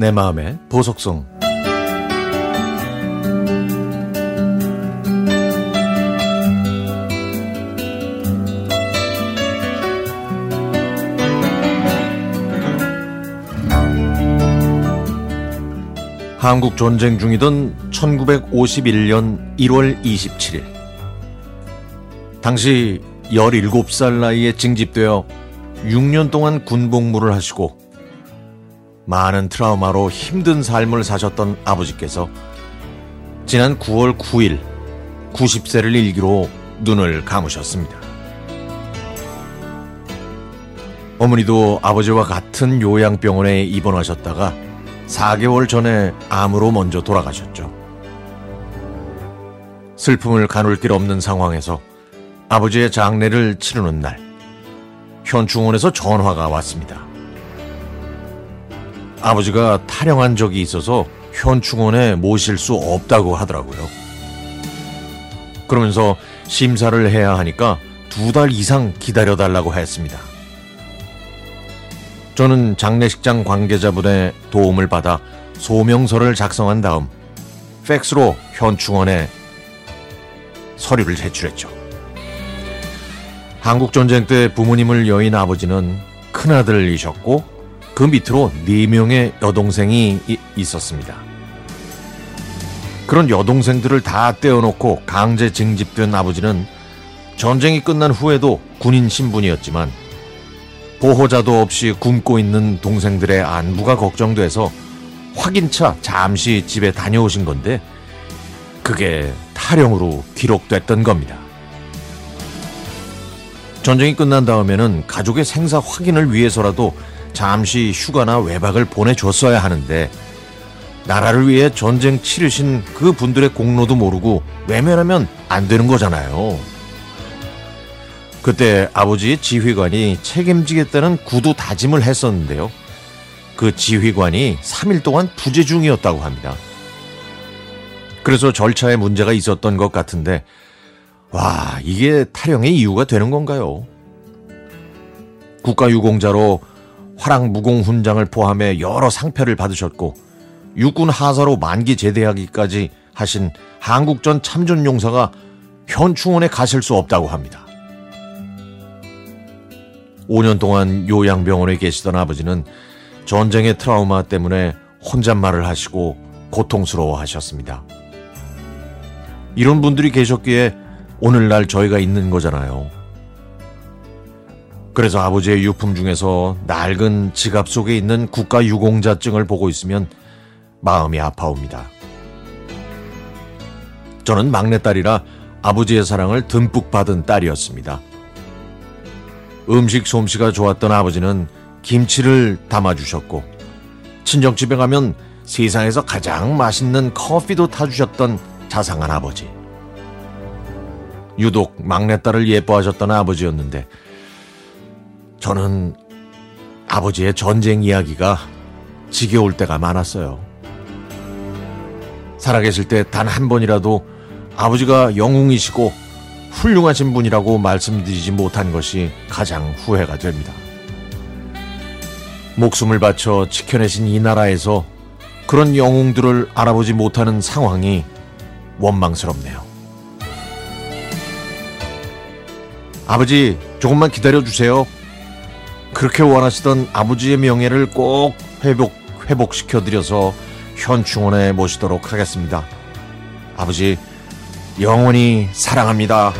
내 마음의 보석성. 한국 전쟁 중이던 1951년 1월 27일. 당시 17살 나이에 징집되어 6년 동안 군복무를 하시고 많은 트라우마로 힘든 삶을 사셨던 아버지께서 지난 9월 9일 90세를 일기로 눈을 감으셨습니다. 어머니도 아버지와 같은 요양병원에 입원하셨다가 4개월 전에 암으로 먼저 돌아가셨죠. 슬픔을 가눌 길 없는 상황에서 아버지의 장례를 치르는 날, 현충원에서 전화가 왔습니다. 아버지가 탈영한 적이 있어서 현충원에 모실 수 없다고 하더라고요. 그러면서 심사를 해야 하니까 두 달 이상 기다려달라고 했습니다. 저는 장례식장 관계자분의 도움을 받아 소명서를 작성한 다음 팩스로 현충원에 서류를 제출했죠. 한국전쟁 때 부모님을 여인 아버지는 큰아들이셨고 그 밑으로 네 명의 여동생이 있었습니다. 그런 여동생들을 다 떼어놓고 강제 징집된 아버지는 전쟁이 끝난 후에도 군인 신분이었지만 보호자도 없이 굶고 있는 동생들의 안부가 걱정돼서 확인차 잠시 집에 다녀오신 건데 그게 탈영으로 기록됐던 겁니다. 전쟁이 끝난 다음에는 가족의 생사 확인을 위해서라도 잠시 휴가나 외박을 보내줬어야 하는데 나라를 위해 전쟁 치르신 그 분들의 공로도 모르고 외면하면 안 되는 거잖아요. 그때 아버지의 지휘관이 책임지겠다는 구두 다짐을 했었는데요. 그 지휘관이 3일 동안 부재 중이었다고 합니다. 그래서 절차에 문제가 있었던 것 같은데, 와, 이게 탈영의 이유가 되는 건가요? 국가유공자로 화랑 무공 훈장을 포함해 여러 상패를 받으셨고, 육군 하사로 만기 제대하기까지 하신 한국전 참전 용사가 현충원에 가실 수 없다고 합니다. 5년 동안 요양병원에 계시던 아버지는 전쟁의 트라우마 때문에 혼잣말을 하시고 고통스러워 하셨습니다. 이런 분들이 계셨기에 오늘날 저희가 있는 거잖아요. 그래서 아버지의 유품 중에서 낡은 지갑 속에 있는 국가유공자증을 보고 있으면 마음이 아파옵니다. 저는 막내딸이라 아버지의 사랑을 듬뿍 받은 딸이었습니다. 음식 솜씨가 좋았던 아버지는 김치를 담아주셨고 친정집에 가면 세상에서 가장 맛있는 커피도 타주셨던 자상한 아버지. 유독 막내딸을 예뻐하셨던 아버지였는데 저는 아버지의 전쟁 이야기가 지겨울 때가 많았어요. 살아계실 때 단 한 번이라도 아버지가 영웅이시고 훌륭하신 분이라고 말씀드리지 못한 것이 가장 후회가 됩니다. 목숨을 바쳐 지켜내신 이 나라에서 그런 영웅들을 알아보지 못하는 상황이 원망스럽네요. 아버지, 조금만 기다려 주세요. 그렇게 원하시던 아버지의 명예를 꼭 회복, 회복시켜드려서 현충원에 모시도록 하겠습니다. 아버지, 영원히 사랑합니다.